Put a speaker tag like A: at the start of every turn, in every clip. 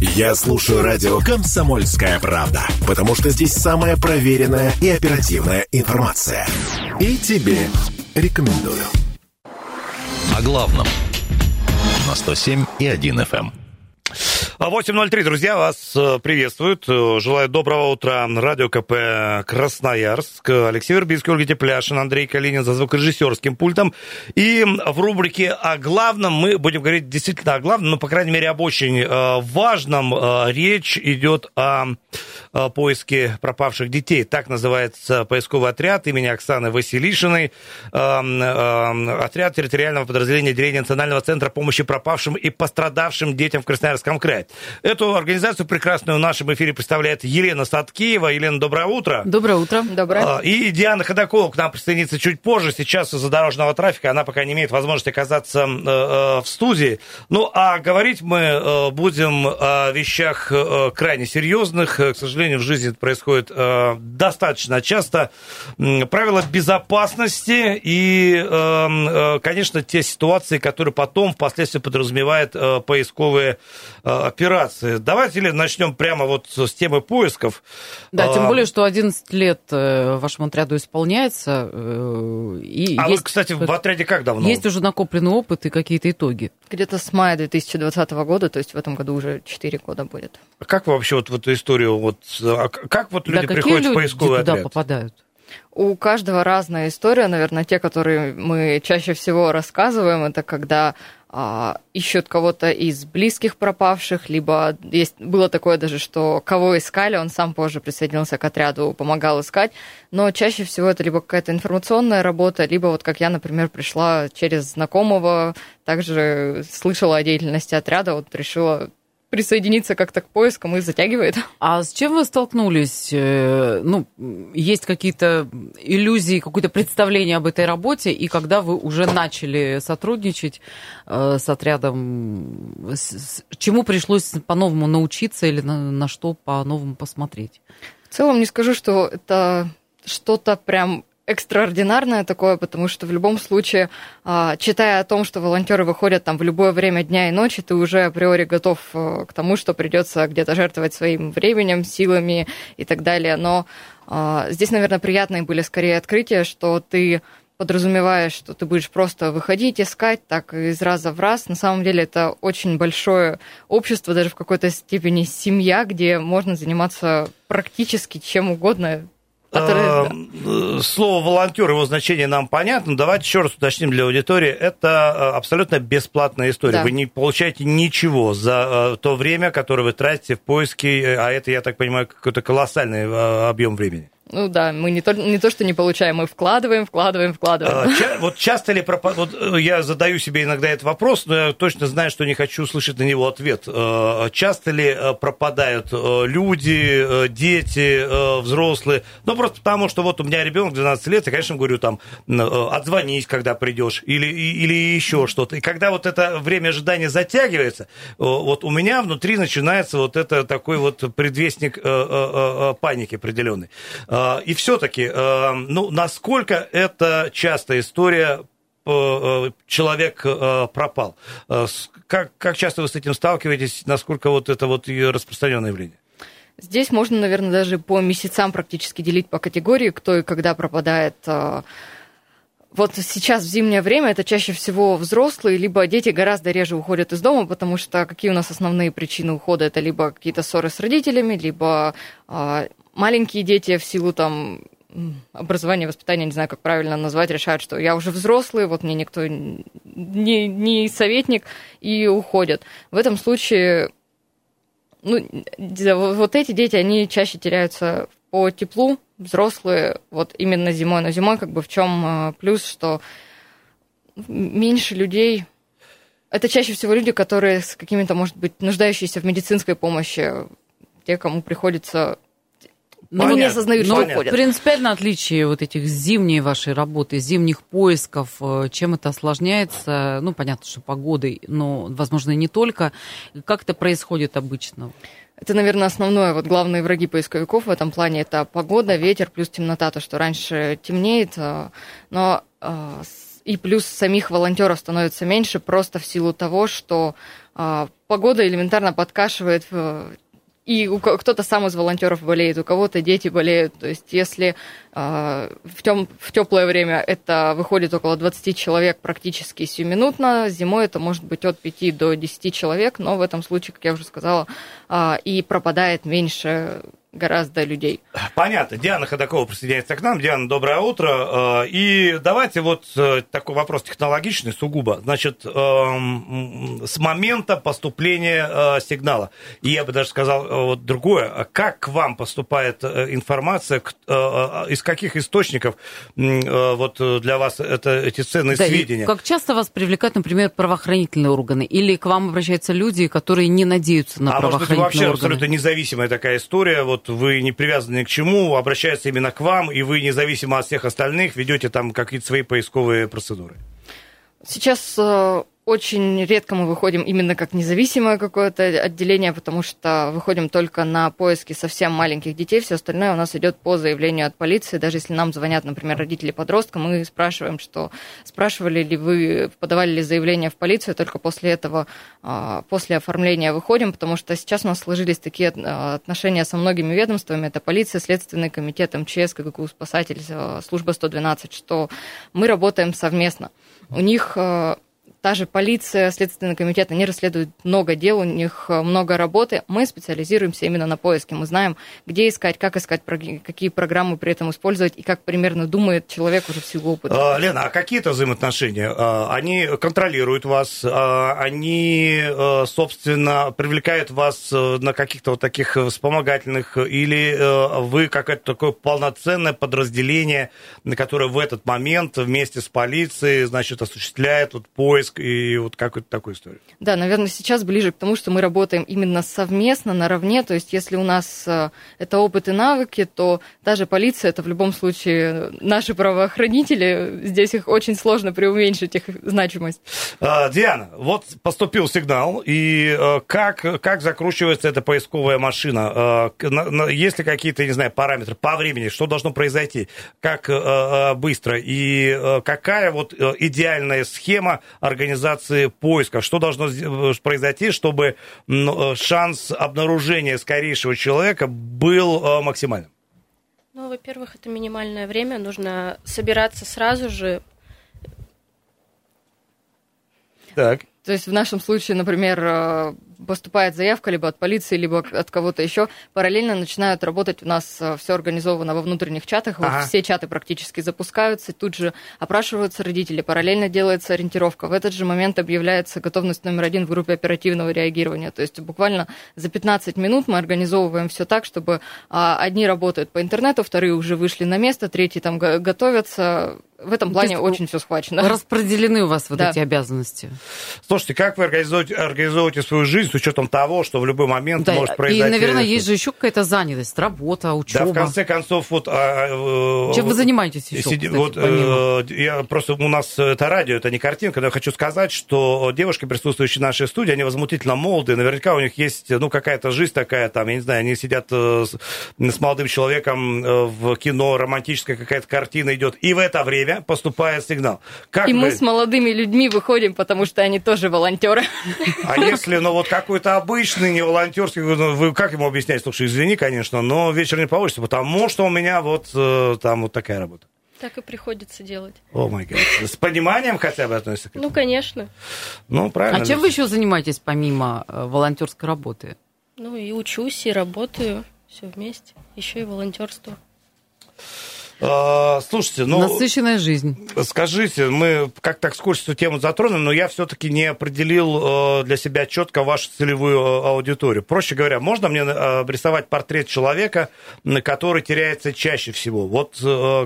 A: Я слушаю радио «Комсомольская правда», потому что здесь самая проверенная и оперативная информация. И тебе рекомендую.
B: О главном на 107 и 1 FM.
C: 8.03, друзья, вас э, приветствуют. Э, желаю доброго утра. Радио КП Красноярск. Алексей Вербицкий, Ольга Тепляшин, Андрей Калинин за звукорежиссерским пультом. И в рубрике «О главном» мы будем говорить действительно о главном, но, по крайней мере, об очень э, важном. Речь идет о поиске пропавших детей. Так называется поисковый отряд имени Оксаны Василишиной. Отряд территориального подразделения отделения Национального центра помощи пропавшим и пострадавшим детям в Красноярском крае. Эту организацию прекрасную в нашем эфире представляет Елена Садкиева. Елена, доброе утро.
D: Доброе утро. Доброе.
C: А, и Диана Ходакова к нам присоединится чуть позже. Сейчас из-за дорожного трафика она пока не имеет возможности оказаться э, э, в студии. Ну, а говорить мы э, будем о вещах крайне серьезных. К сожалению, в жизни это происходит достаточно часто. Правила безопасности и, конечно, те ситуации, которые потом впоследствии подразумевают поисковые операции. Давайте ли начнем прямо вот с темы поисков.
D: Да, тем а, более, что 11 лет э, вашему отряду исполняется.
C: Э, и а есть, вы, кстати, в отряде как давно?
D: Есть уже накопленный опыт и какие-то итоги.
E: Где-то с мая 2020 года, то есть в этом году уже 4 года будет.
C: А как вы вообще вот в эту историю, вот, а как вот люди да, приходят люди в поисковый
D: туда
C: отряд?
D: попадают?
E: У каждого разная история, наверное, те, которые мы чаще всего рассказываем, это когда а, ищут кого-то из близких пропавших, либо есть, было такое даже, что кого искали, он сам позже присоединился к отряду, помогал искать, но чаще всего это либо какая-то информационная работа, либо вот как я, например, пришла через знакомого, также слышала о деятельности отряда, вот решила присоединиться как-то к поискам и затягивает.
D: А с чем вы столкнулись? Э, ну, есть какие-то иллюзии, какое-то представление об этой работе, и когда вы уже начали сотрудничать э, с отрядом, чему пришлось по-новому научиться или на, на что по-новому посмотреть?
E: В целом не скажу, что это что-то прям экстраординарное такое, потому что в любом случае, а, читая о том, что волонтеры выходят там в любое время дня и ночи, ты уже априори готов э, к тому, что придется где-то жертвовать своим временем, силами и так далее. Но а, здесь, наверное, приятные были скорее открытия, что ты подразумеваешь, что ты будешь просто выходить, искать так из раза в раз. На самом деле это очень большое общество, даже в какой-то степени семья, где можно заниматься практически чем угодно,
C: слово волонтер, его значение нам понятно. Давайте еще раз уточним для аудитории. Это э, абсолютно бесплатная история. Да. Вы не получаете ничего за э, то время, которое вы тратите в поиске, а это, я так понимаю, какой-то колоссальный объем времени.
E: Ну да, мы не то, не то, что не получаем, мы вкладываем, вкладываем, вкладываем.
C: А, ча- вот часто ли пропадают... Вот э, я задаю себе иногда этот вопрос, но я точно знаю, что не хочу услышать на него ответ. А, часто ли э, пропадают люди, дети, взрослые? Ну, просто потому, что вот у меня ребенок 12 лет, я, конечно, говорю там, отзвонись, когда придешь, или, или еще что-то. И когда вот это время ожидания затягивается, вот у меня внутри начинается вот это такой вот предвестник паники определенный. А, и все-таки, а, ну, насколько это частая история э, человек э, пропал. А, как, как часто вы с этим сталкиваетесь? Насколько вот это вот распространенное явление?
E: Здесь можно, наверное, даже по месяцам практически делить по категории, кто и когда пропадает. Вот сейчас в зимнее время это чаще всего взрослые, либо дети гораздо реже уходят из дома, потому что какие у нас основные причины ухода? Это либо какие-то ссоры с родителями, либо маленькие дети в силу там образования, воспитания, не знаю, как правильно назвать, решают, что я уже взрослый, вот мне никто не, не советник, и уходят. В этом случае, ну, вот эти дети, они чаще теряются по теплу, взрослые, вот именно зимой. Но зимой как бы в чем а, плюс, что меньше людей это чаще всего люди, которые с какими-то, может быть, нуждающиеся в медицинской помощи, те, кому приходится
D: но ну, они не осознают, что уходят. Принципиально отличие вот этих зимней вашей работы, зимних поисков, э, чем это осложняется? Ну, понятно, что погодой, но, возможно, и не только. Как это происходит обычно?
E: Это, наверное, основное, вот главные враги поисковиков в этом плане это погода, ветер плюс темнота, то, что раньше темнеет, э, но э, И плюс самих волонтеров становится меньше просто в силу того, что погода элементарно подкашивает и кто-то сам из волонтеров болеет, у кого-то дети болеют. То есть, если э, в, тем, в теплое время это выходит около 20 человек практически сиюминутно, зимой это может быть от 5 до 10 человек, но в этом случае, как я уже сказала, э, и пропадает меньше гораздо людей.
C: Понятно. Диана Ходакова присоединяется к нам. Диана, доброе утро. Э, и давайте вот э, такой вопрос технологичный сугубо. Значит, эм, с момента поступления э, сигнала, и я бы даже сказал вот другое, как к вам поступает информация, из каких источников вот для вас это, эти ценные да, сведения?
D: Как часто вас привлекают, например, правоохранительные органы? Или к вам обращаются люди, которые не надеются на а правоохранительные
C: может быть, вообще
D: органы?
C: абсолютно независимая такая история, вот вы не привязаны к чему, обращаются именно к вам, и вы независимо от всех остальных ведете там какие-то свои поисковые процедуры?
E: Сейчас э, очень редко мы выходим именно как независимое какое-то отделение, потому что выходим только на поиски совсем маленьких детей. Все остальное у нас идет по заявлению от полиции. Даже если нам звонят, например, родители подростка, мы спрашиваем, что спрашивали ли вы, подавали ли заявление в полицию, только после этого, а, после оформления выходим, потому что сейчас у нас сложились такие отношения со многими ведомствами. Это полиция, Следственный комитет, МЧС, КГКУ, спасатель, а, служба 112, что мы работаем совместно. У них а, та же полиция, Следственный комитет, они расследуют много дел, у них э, много работы. Мы специализируемся именно на поиске. Мы знаем, где искать, как искать, какие программы при этом использовать и как примерно думает человек уже в силу опыта.
C: А, Лена, а какие это взаимоотношения? А, они контролируют вас, а, они, э, собственно, привлекают вас э, на каких-то вот таких вспомогательных, или вы какое-то такое полноценное подразделение, которое в этот момент вместе с полицией, значит, осуществляет вот поиск и вот какую-то такую историю.
E: Да, наверное, сейчас ближе к тому, что мы работаем именно совместно, наравне, то есть если у нас э, это опыт и навыки, то даже полиция, это в любом случае наши правоохранители, здесь их очень сложно преуменьшить, их значимость.
C: А, Диана, вот поступил сигнал, и э, как, как закручивается эта поисковая машина? Э, есть ли какие-то, не знаю, параметры по времени, что должно произойти, как быстро, и какая вот идеальная схема организации организации поиска? Что должно э, произойти, чтобы э, шанс обнаружения скорейшего человека был э, максимальным?
F: Ну, во-первых, это минимальное время. Нужно собираться сразу же.
C: Так.
E: То есть в нашем случае, например, поступает заявка либо от полиции, либо от кого-то еще, параллельно начинают работать у нас э, все организовано во внутренних чатах, ага. все чаты практически запускаются, тут же опрашиваются родители, параллельно делается ориентировка. В этот же момент объявляется готовность номер один в группе оперативного реагирования. То есть буквально за 15 минут мы организовываем все так, чтобы а, одни работают по интернету, вторые уже вышли на место, третьи там готовятся, в этом плане очень все схвачено.
D: Распределены у вас вот да. эти обязанности.
C: Слушайте, как вы организуете, организуете свою жизнь с учетом того, что в любой момент да, может произойти...
D: И, наверное, есть же еще какая-то занятость, работа, учеба.
C: Да, в конце концов, вот...
D: А, Чем вы занимаетесь еще,
C: сиди, кстати, вот, помимо? Э, я просто... У нас это радио, это не картинка, но я хочу сказать, что девушки, присутствующие в нашей студии, они возмутительно молодые, наверняка у них есть, ну, какая-то жизнь такая, там, я не знаю, они сидят э, с, с молодым человеком э, в кино, романтическая какая-то картина идет, и в это время поступает сигнал.
E: Как и вы... мы с молодыми людьми выходим, потому что они тоже волонтеры.
C: А если, ну, вот какой-то обычный, не волонтерский, ну, вы как ему объяснять? Слушай, извини, конечно, но вечер не получится, потому что у меня вот э, там вот такая работа.
F: Так и приходится делать.
C: О май гад. С пониманием хотя бы относится к
F: этому? Ну, конечно.
C: Ну, правильно.
D: А чем вы еще занимаетесь помимо э, волонтерской работы?
F: Ну, и учусь, и работаю. Все вместе. Еще и волонтерство.
C: А, слушайте, ну...
D: Насыщенная жизнь.
C: Скажите, мы как так скользь эту тему затронули, но я все-таки не определил э, для себя четко вашу целевую э, аудиторию. Проще говоря, можно мне э, рисовать портрет человека, который теряется чаще всего? Вот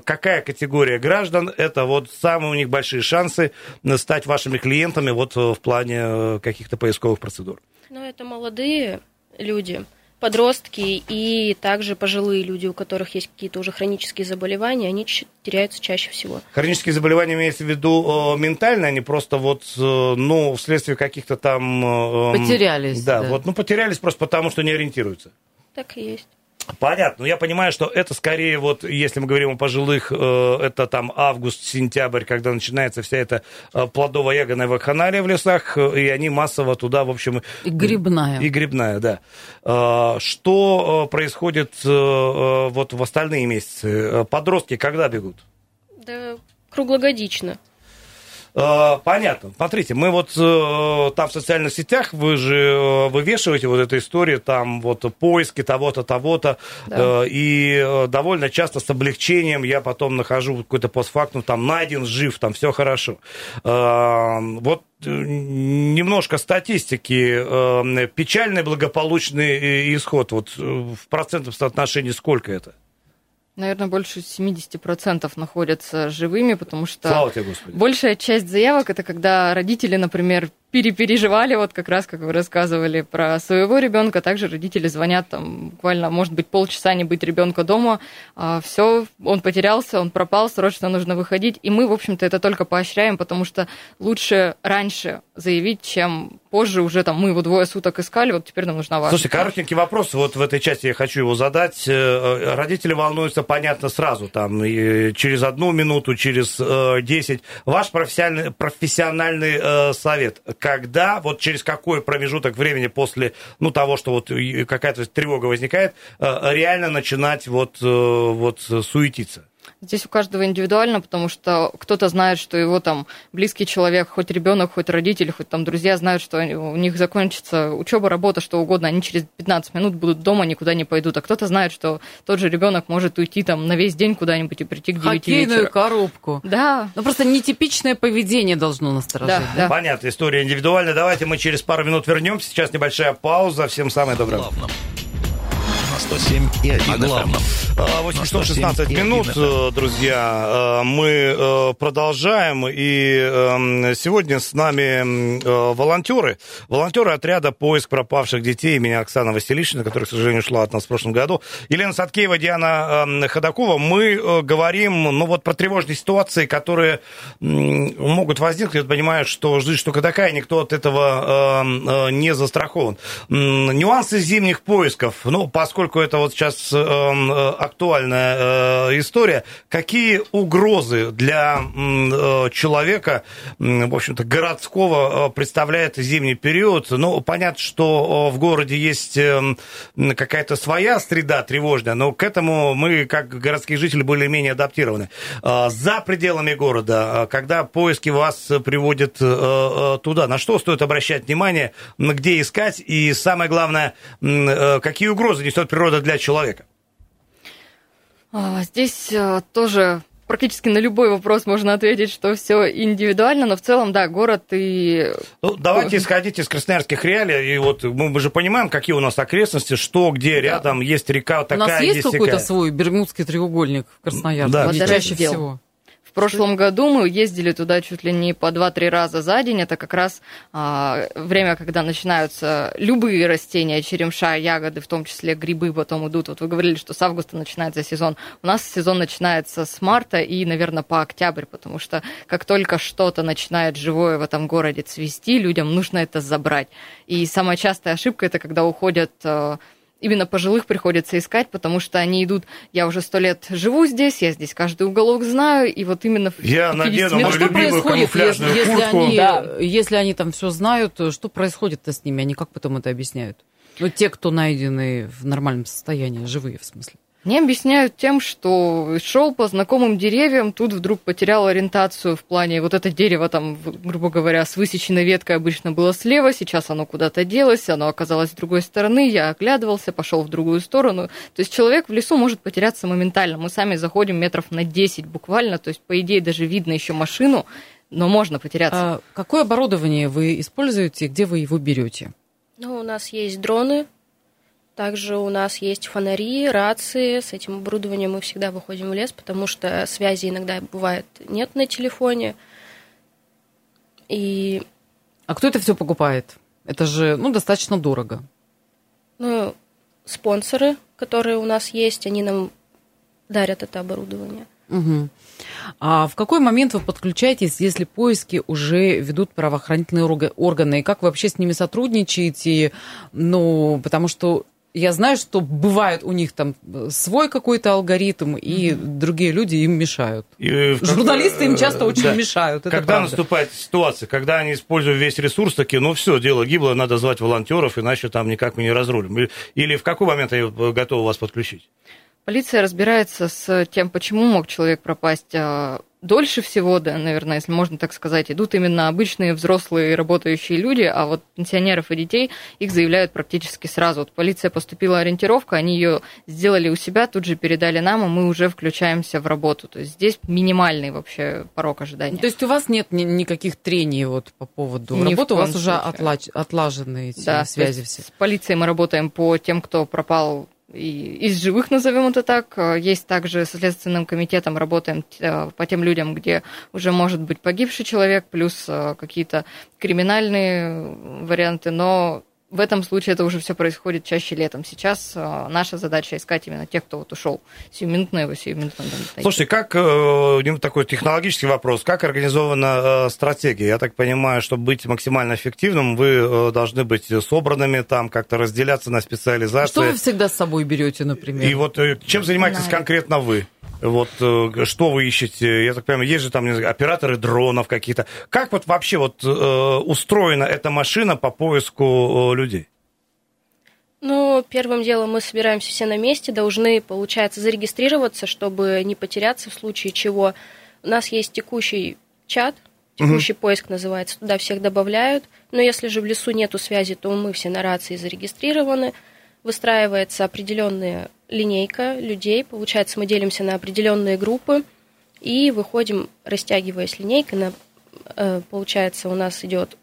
C: какая категория граждан, это вот самые у них большие шансы стать вашими клиентами вот в плане каких-то поисковых процедур?
F: Ну, это молодые люди, подростки и также пожилые люди, у которых есть какие-то уже хронические заболевания, они теряются чаще всего.
C: Хронические заболевания имеется в виду э, ментально, они просто вот, э, ну, вследствие каких-то там...
D: Э, потерялись.
C: Да, да, вот, ну, потерялись просто потому, что не ориентируются.
F: Так и есть.
C: Понятно. Но я понимаю, что это скорее вот, если мы говорим о пожилых, э, это там август-сентябрь, когда начинается вся эта э, плодово-ягодная вакханалия в лесах, э, и они массово туда, в общем...
D: И грибная.
C: И грибная, да. Что происходит вот в остальные месяцы? Подростки когда бегут?
F: Да круглогодично.
C: Э, понятно. Смотрите, мы вот э, там в социальных сетях, вы же э, вывешиваете вот эту историю, там вот поиски того-то, того-то, да. и довольно часто с облегчением я потом нахожу какой-то постфактум, там найден, жив, там все хорошо. Вот немножко статистики. Печальный благополучный исход, вот в процентном соотношении сколько это?
E: Наверное, больше 70% находятся живыми, потому что большая часть заявок это когда родители, например, перепереживали, вот как раз, как вы рассказывали про своего ребенка, также родители звонят, там, буквально, может быть, полчаса не быть ребенка дома, а, все, он потерялся, он пропал, срочно нужно выходить, и мы, в общем-то, это только поощряем, потому что лучше раньше заявить, чем позже уже там мы его двое суток искали, вот теперь нам нужна ваша.
C: Слушай, коротенький вопрос, вот в этой части я хочу его задать. Э, родители волнуются, понятно, сразу, там, через одну минуту, через э, десять. Ваш профессиональный, профессиональный э, совет, когда, вот через какой промежуток времени после, ну, того, что вот какая-то тревога возникает, реально начинать вот, вот суетиться?
E: Здесь у каждого индивидуально, потому что кто-то знает, что его там близкий человек, хоть ребенок, хоть родители, хоть там друзья знают, что у них закончится учеба, работа, что угодно, они через 15 минут будут дома, никуда не пойдут. А кто-то знает, что тот же ребенок может уйти там на весь день куда-нибудь и прийти к 9
D: Хоккейную
E: вечера.
D: коробку.
E: Да.
D: Ну просто нетипичное поведение должно насторожить. Да,
C: да? Понятно, история индивидуальная. Давайте мы через пару минут вернемся. Сейчас небольшая пауза. Всем самое доброе.
B: Главном. 107 и 1 О главном.
C: 8 часов 16 минут, э, друзья. Э, мы э, продолжаем. И эм, сегодня с нами волонтеры. Волонтеры отряда «Поиск пропавших детей» меня Оксана Василишина, которая, к сожалению, ушла от нас в прошлом году. Елена Садкеева, Диана эм, Ходакова. Мы говорим ну, вот, про тревожные ситуации, которые могут возникнуть. Я понимаю, что жизнь штука такая, никто от этого эм, не застрахован. Нюансы зимних поисков. Ну, поскольку это вот сейчас эм, э, актуальная э, история. Какие угрозы для э, человека, в общем-то, городского представляет зимний период? Ну, понятно, что в городе есть эм, какая-то своя среда тревожная, но к этому мы, как городские жители, более-менее адаптированы. За пределами города, когда поиски вас приводят туда, на что стоит обращать внимание, где искать, и самое главное, какие угрозы несет природа природа для человека?
E: А, здесь э, тоже практически на любой вопрос можно ответить, что все индивидуально, но в целом, да, город и...
C: Ну, давайте исходить из красноярских реалий, и вот мы, же понимаем, какие у нас окрестности, что, где да. рядом есть река такая,
D: У нас есть
C: какой-то
D: такая. свой Бермудский треугольник в Красноярске?
C: Да,
D: чаще всего.
E: В прошлом году мы ездили туда чуть ли не по 2-3 раза за день. Это как раз а, время, когда начинаются любые растения, черемша, ягоды, в том числе грибы потом идут. Вот вы говорили, что с августа начинается сезон. У нас сезон начинается с марта и, наверное, по октябрь, потому что как только что-то начинает живое в этом городе цвести, людям нужно это забрать. И самая частая ошибка это когда уходят а, именно пожилых приходится искать, потому что они идут, я уже сто лет живу здесь, я здесь каждый уголок знаю, и вот именно...
C: Я надену мою
D: что
C: любимую камуфляжную
D: если,
C: куртку.
D: Если они, да. если они там все знают, что происходит-то с ними? Они как потом это объясняют? Ну, те, кто найдены в нормальном состоянии, живые в смысле.
E: Мне объясняют тем, что шел по знакомым деревьям, тут вдруг потерял ориентацию в плане вот это дерево там, грубо говоря, с высеченной веткой обычно было слева, сейчас оно куда-то делось, оно оказалось с другой стороны, я оглядывался, пошел в другую сторону. То есть человек в лесу может потеряться моментально. Мы сами заходим метров на 10 буквально, то есть по идее даже видно еще машину, но можно потеряться. А
D: какое оборудование вы используете, где вы его берете?
F: Ну, у нас есть дроны, также у нас есть фонари, рации. С этим оборудованием мы всегда выходим в лес, потому что связи иногда бывает нет на телефоне. И...
D: А кто это все покупает? Это же, ну, достаточно дорого.
F: Ну, спонсоры, которые у нас есть, они нам дарят это оборудование.
D: Угу. А в какой момент вы подключаетесь, если поиски уже ведут правоохранительные органы? И как вы вообще с ними сотрудничаете? Ну, потому что я знаю, что бывает у них там свой какой-то алгоритм, и другие люди им мешают.
C: И в-
D: Журналисты им часто очень
C: Да.
D: мешают. Это
C: когда
D: правда.
C: наступает ситуация, когда они используют весь ресурс, такие, ну все, дело гибло, надо звать волонтеров, иначе там никак мы не разрулим. Или- в какой момент они э, готовы вас подключить?
E: Полиция разбирается с тем, почему мог человек пропасть а, дольше всего, да, наверное, если можно так сказать. Идут именно обычные взрослые работающие люди, а вот пенсионеров и детей их заявляют практически сразу. Вот полиция поступила ориентировка, они ее сделали у себя, тут же передали нам, и мы уже включаемся в работу. То есть здесь минимальный вообще порог ожидания.
D: То есть у вас нет ни- никаких трений вот по поводу
E: Ни
D: работы, у вас
E: коем
D: уже
E: случае.
D: отлач- отлажены эти
E: Да,
D: связи все.
E: С полицией мы работаем по тем, кто пропал из живых, назовем это так. Э, Есть также со Следственным комитетом работаем э, по тем людям, где уже может быть погибший человек, плюс э, какие-то криминальные варианты, но в этом случае это уже все происходит чаще летом. Сейчас э, наша задача искать именно тех, кто вот ушел. Сиюминутно его сиюминутно найти.
C: Слушайте, как, э, такой технологический вопрос, как организована э, стратегия? Я так понимаю, чтобы быть максимально эффективным, вы э, должны быть собранными, там как-то разделяться на специализации.
D: Что вы всегда с собой берете, например?
C: И вот э, чем занимаетесь конкретно вы? Вот э, что вы ищете? Я так понимаю, есть же там знаю, операторы дронов какие-то. Как вот вообще вот э, устроена эта машина по поиску э, людей?
F: Ну, первым делом мы собираемся все на месте, должны, получается, зарегистрироваться, чтобы не потеряться в случае чего. У нас есть текущий чат, текущий поиск называется, туда всех добавляют. Но если же в лесу нету связи, то мы все на рации зарегистрированы. Выстраивается определенная линейка людей, получается, мы делимся на определенные группы и выходим, растягиваясь линейкой, на, э, получается, у нас идет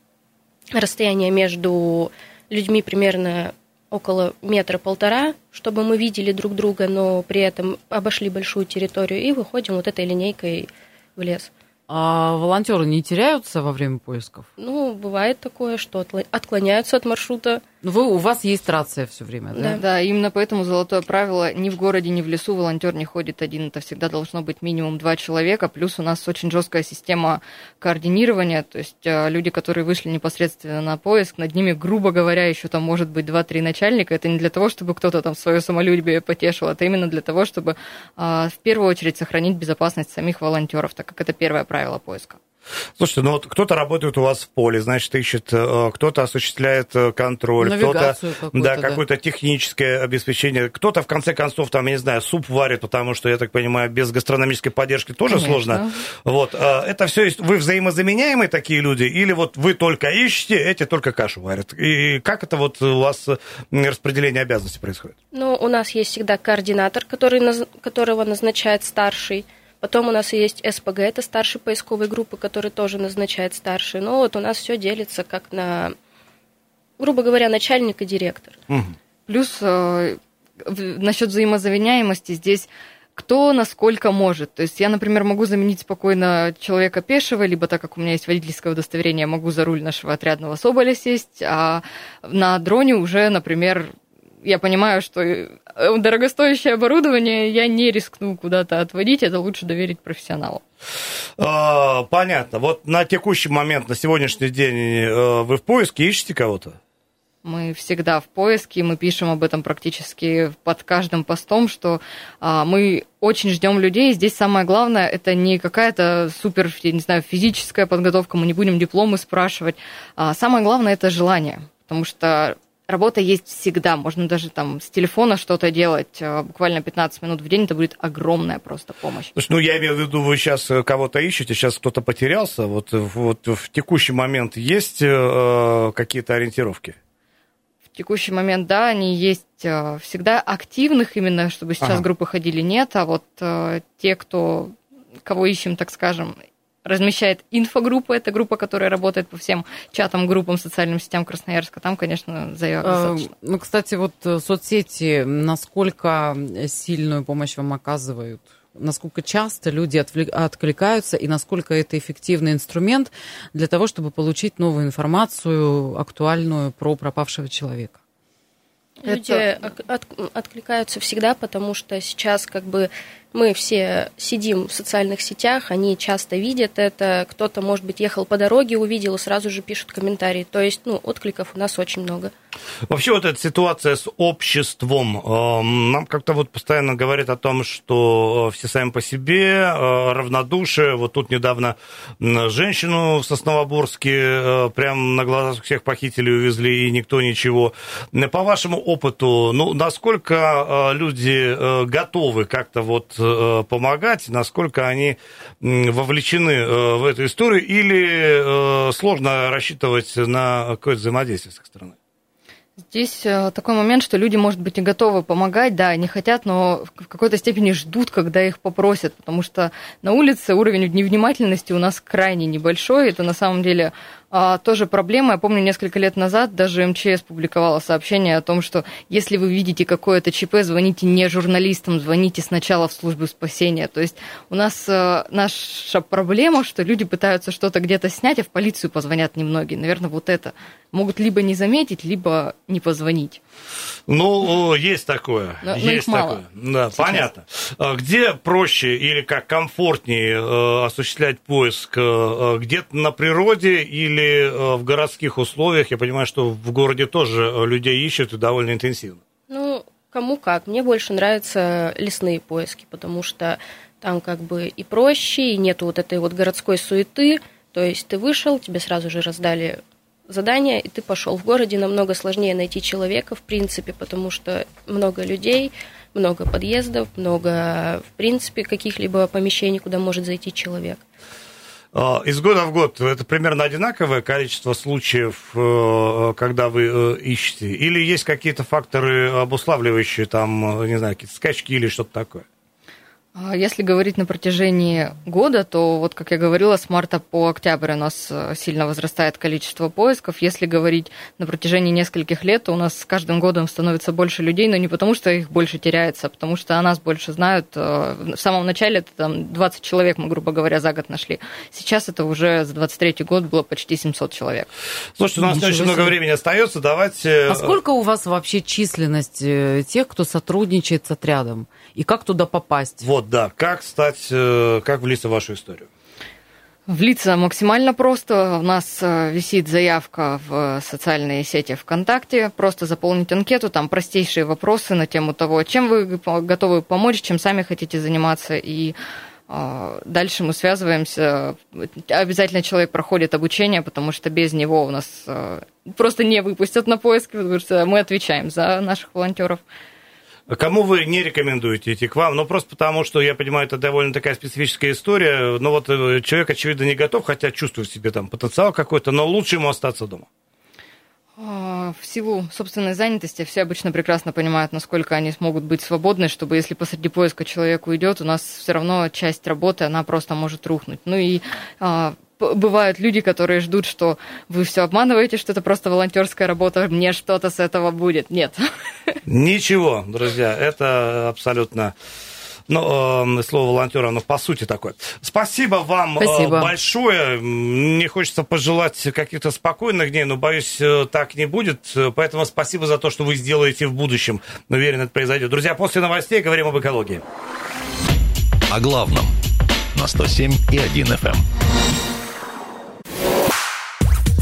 F: расстояние между людьми примерно около метра-полтора, чтобы мы видели друг друга, но при этом обошли большую территорию и выходим вот этой линейкой в лес.
D: А волонтеры не теряются во время поисков?
F: Ну, бывает такое, что отклоняются от маршрута.
D: Ну, вы, у вас есть рация все время, да?
F: Да.
E: Да, именно поэтому золотое правило ни в городе, ни в лесу волонтер не ходит один. Это всегда должно быть минимум два человека. Плюс у нас очень жесткая система координирования. То есть э, люди, которые вышли непосредственно на поиск, над ними, грубо говоря, еще там может быть два-три начальника. Это не для того, чтобы кто-то там свое самолюбие потешил, это именно для того, чтобы а, в первую очередь сохранить безопасность самих волонтеров, так как это первое правило поиска.
C: Слушайте, ну вот кто-то работает у вас в поле, значит, ищет, э, кто-то осуществляет э, контроль, кто-то да,
D: да.
C: какое-то техническое обеспечение, кто-то, в конце концов, там, я не знаю, суп варит, потому что, я так понимаю, без гастрономической поддержки тоже
E: Конечно.
C: сложно. Вот, э, это все есть, вы взаимозаменяемые такие люди, или вот вы только ищете, эти только кашу варят? И как это вот у вас распределение обязанностей происходит?
F: Но у нас есть всегда координатор, который, которого назначает старший. Потом у нас есть СПГ, это старший поисковой группы, который тоже назначает старший. Но вот у нас все делится как на, грубо говоря, начальник и директор.
E: Плюс э, насчет взаимозаменяемости здесь кто насколько может. То есть я, например, могу заменить спокойно человека пешего, либо так как у меня есть водительское удостоверение, я могу за руль нашего отрядного соболя сесть, а на дроне уже, например, я понимаю, что э, дорогостоящее оборудование я не рискну куда-то отводить, это лучше доверить профессионалу.
C: А, Понятно. Вот на текущий момент, на сегодняшний день э, вы в поиске ищете кого-то?
E: Мы всегда в поиске, мы пишем об этом практически под каждым постом, что а, мы очень ждем людей. Здесь самое главное это не какая-то супер, я не знаю, физическая подготовка, мы не будем дипломы спрашивать. А, самое главное это желание, потому что работа есть всегда. Можно даже там с телефона что-то делать, а, буквально 15 минут в день, это будет огромная просто помощь.
C: Слушай, ну, я имею в виду, вы сейчас кого-то ищете, сейчас кто-то потерялся. Вот, вот в текущий момент есть э, какие-то ориентировки?
E: В текущий момент, да, они есть э, всегда активных именно, чтобы сейчас
C: Ага.
E: группы ходили, нет, а вот э, те, кто, кого ищем, так скажем, размещает инфогруппа, это группа, которая работает по всем чатам, группам, социальным сетям Красноярска, там, конечно, заявок
D: Э,
E: достаточно.
D: Ну, кстати, вот э, соцсети, насколько сильную помощь вам оказывают? Насколько часто люди откликаются и насколько это эффективный инструмент для того, чтобы получить новую информацию актуальную про пропавшего человека?
F: Люди
E: Это-
F: от- откликаются всегда, потому что сейчас как бы Мы все сидим в социальных сетях, они часто видят это. Кто-то, может быть, ехал по дороге, увидел и сразу же пишут комментарии. То есть, ну, откликов у нас очень много.
C: Вообще вот эта ситуация с обществом эм, нам как-то вот постоянно говорит о том, что э, все сами по себе, э, равнодушие. Вот тут недавно женщину в Сосновоборске э, прям на глазах всех похитили, увезли, и никто ничего. По вашему опыту, ну, насколько люди готовы как-то вот помогать, насколько они вовлечены в эту историю, или сложно рассчитывать на какое-то взаимодействие с их стороны?
E: Здесь э, такой момент, что люди, может быть, и готовы помогать, да, не хотят, но в какой-то степени ждут, когда их попросят, потому что на улице уровень невнимательности у нас крайне небольшой. Это на самом деле а, тоже проблема. Я помню, несколько лет назад даже МЧС публиковала сообщение о том, что если вы видите какое-то ЧП, звоните не журналистам, звоните сначала в службу спасения. То есть у нас а, наша проблема, что люди пытаются что-то где-то снять, а в полицию позвонят немногие. Наверное, вот это. Могут либо не заметить, либо не позвонить.
C: Ну, есть такое. Но, есть но такое. Да, Сейчас. понятно. А где проще или как комфортнее э, осуществлять поиск? Э, где-то на природе или э, в городских условиях? Я понимаю, что в городе тоже людей ищут и довольно интенсивно.
F: Ну, кому как. Мне больше нравятся лесные поиски, потому что там как бы и проще, и нету вот этой вот городской суеты. То есть ты вышел, тебе сразу же раздали задание, и ты пошел. В городе намного сложнее найти человека, в принципе, потому что много людей, много подъездов, много, в принципе, каких-либо помещений, куда может зайти человек.
C: А, из года в год это примерно одинаковое количество случаев, э, когда вы э, ищете? Или есть какие-то факторы обуславливающие, там, не знаю, какие-то скачки или что-то такое?
E: А если говорить на протяжении года, то вот, как я говорила, с марта по октябрь у нас э, сильно возрастает количество поисков. Если говорить на протяжении нескольких лет, то у нас с каждым годом становится больше людей, но не потому, что их больше теряется, а потому что о нас больше знают. Э, в самом начале это там 20 человек мы, грубо говоря, за год нашли. Сейчас это уже за 23 год было почти 700 человек.
C: Слушайте, у нас Ничего не очень много времени остается. Давайте...
D: А сколько у вас вообще численность э, тех, кто сотрудничает с отрядом? И как туда попасть?
C: Вот, да, как стать, э, как влиться в вашу историю?
E: Влиться максимально просто. У нас э, висит заявка в социальные сети ВКонтакте. Просто заполнить анкету, там простейшие вопросы на тему того, чем вы готовы помочь, чем сами хотите заниматься. И э, дальше мы связываемся. Обязательно человек проходит обучение, потому что без него у нас просто не выпустят на поиск, потому что мы отвечаем за наших волонтеров.
C: Кому вы не рекомендуете идти к вам? Ну, просто потому, что, я понимаю, это довольно такая специфическая история. Но вот э, человек, очевидно, не готов, хотя чувствует в себе там потенциал какой-то, но лучше ему остаться дома.
E: А, в силу собственной занятости все обычно прекрасно понимают, насколько они смогут быть свободны, чтобы если посреди поиска человек уйдет, у нас все равно часть работы, она просто может рухнуть. Ну и а, бывают люди, которые ждут, что вы все обманываете, что это просто волонтерская работа, мне что-то с этого будет. Нет.
C: Ничего, друзья, это абсолютно ну, э, слово волонтера, оно по сути такое. Спасибо вам э, Спасибо. большое. Мне хочется пожелать каких-то спокойных дней, но, боюсь, э, так не будет. Поэтому спасибо за то, что вы сделаете в будущем. Уверен, это произойдет. Друзья, после новостей говорим об экологии.
B: О главном на 107 и 1 FM.